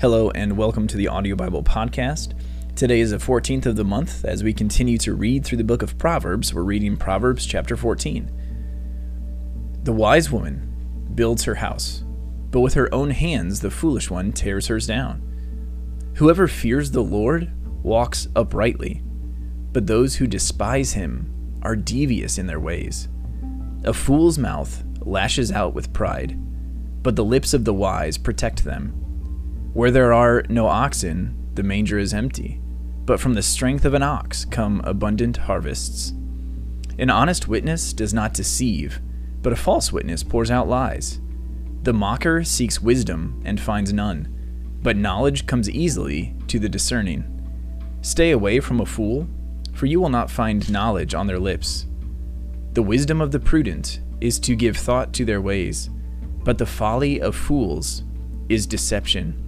Hello, and welcome to the Audio Bible Podcast. Today is the 14th of the month. As we continue to read through the book of Proverbs, we're reading Proverbs chapter 14. The wise woman builds her house, but with her own hands the foolish one tears hers down. Whoever fears the Lord walks uprightly, but those who despise him are devious in their ways. A fool's mouth lashes out with pride, but the lips of the wise protect them. Where there are no oxen, the manger is empty, but from the strength of an ox come abundant harvests. An honest witness does not deceive, but a false witness pours out lies. The mocker seeks wisdom and finds none, but knowledge comes easily to the discerning. Stay away from a fool, for you will not find knowledge on their lips. The wisdom of the prudent is to give thought to their ways, but the folly of fools is deception.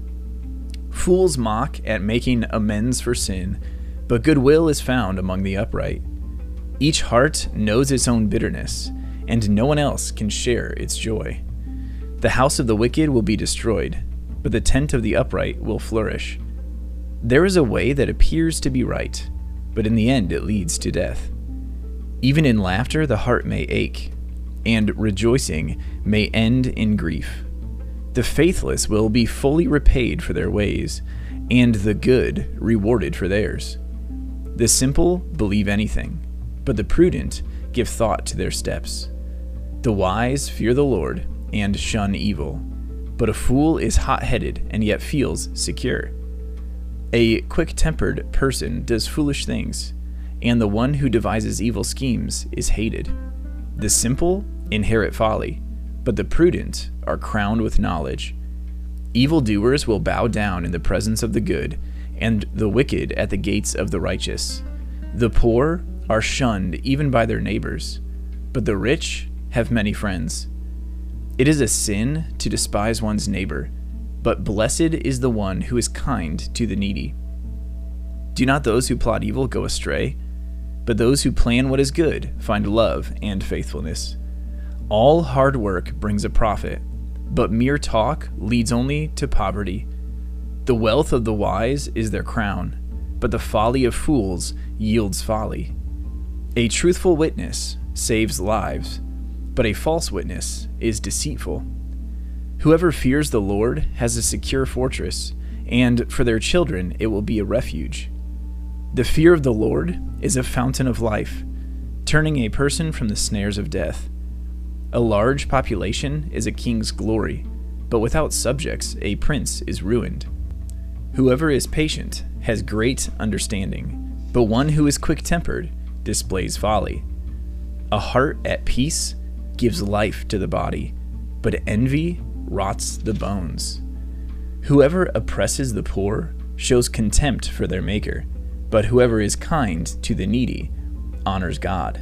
Fools mock at making amends for sin, but goodwill is found among the upright. Each heart knows its own bitterness, and no one else can share its joy. The house of the wicked will be destroyed, but the tent of the upright will flourish. There is a way that appears to be right, but in the end it leads to death. Even in laughter, the heart may ache, and rejoicing may end in grief. The faithless will be fully repaid for their ways, and the good rewarded for theirs. The simple believe anything, but the prudent give thought to their steps. The wise fear the Lord and shun evil, but a fool is hot headed and yet feels secure. A quick tempered person does foolish things, and the one who devises evil schemes is hated. The simple inherit folly but the prudent are crowned with knowledge. Evildoers will bow down in the presence of the good, and the wicked at the gates of the righteous. The poor are shunned even by their neighbors, but the rich have many friends. It is a sin to despise one's neighbor, but blessed is the one who is kind to the needy. Do not those who plot evil go astray? But those who plan what is good find love and faithfulness. All hard work brings a profit, but mere talk leads only to poverty. The wealth of the wise is their crown, but the folly of fools yields folly. A truthful witness saves lives, but a false witness is deceitful. Whoever fears the Lord has a secure fortress, and for their children it will be a refuge. The fear of the Lord is a fountain of life, turning a person from the snares of death. A large population is a king's glory, but without subjects, a prince is ruined. Whoever is patient has great understanding, but one who is quick tempered displays folly. A heart at peace gives life to the body, but envy rots the bones. Whoever oppresses the poor shows contempt for their Maker, but whoever is kind to the needy honors God.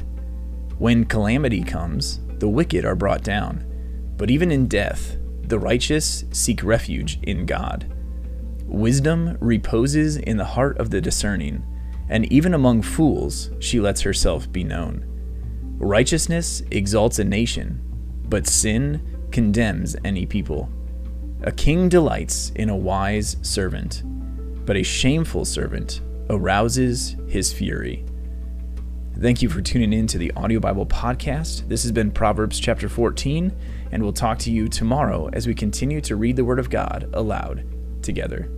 When calamity comes, the wicked are brought down, but even in death, the righteous seek refuge in God. Wisdom reposes in the heart of the discerning, and even among fools she lets herself be known. Righteousness exalts a nation, but sin condemns any people. A king delights in a wise servant, but a shameful servant arouses his fury. Thank you for tuning in to the Audio Bible Podcast. This has been Proverbs chapter 14, and we'll talk to you tomorrow as we continue to read the Word of God aloud together.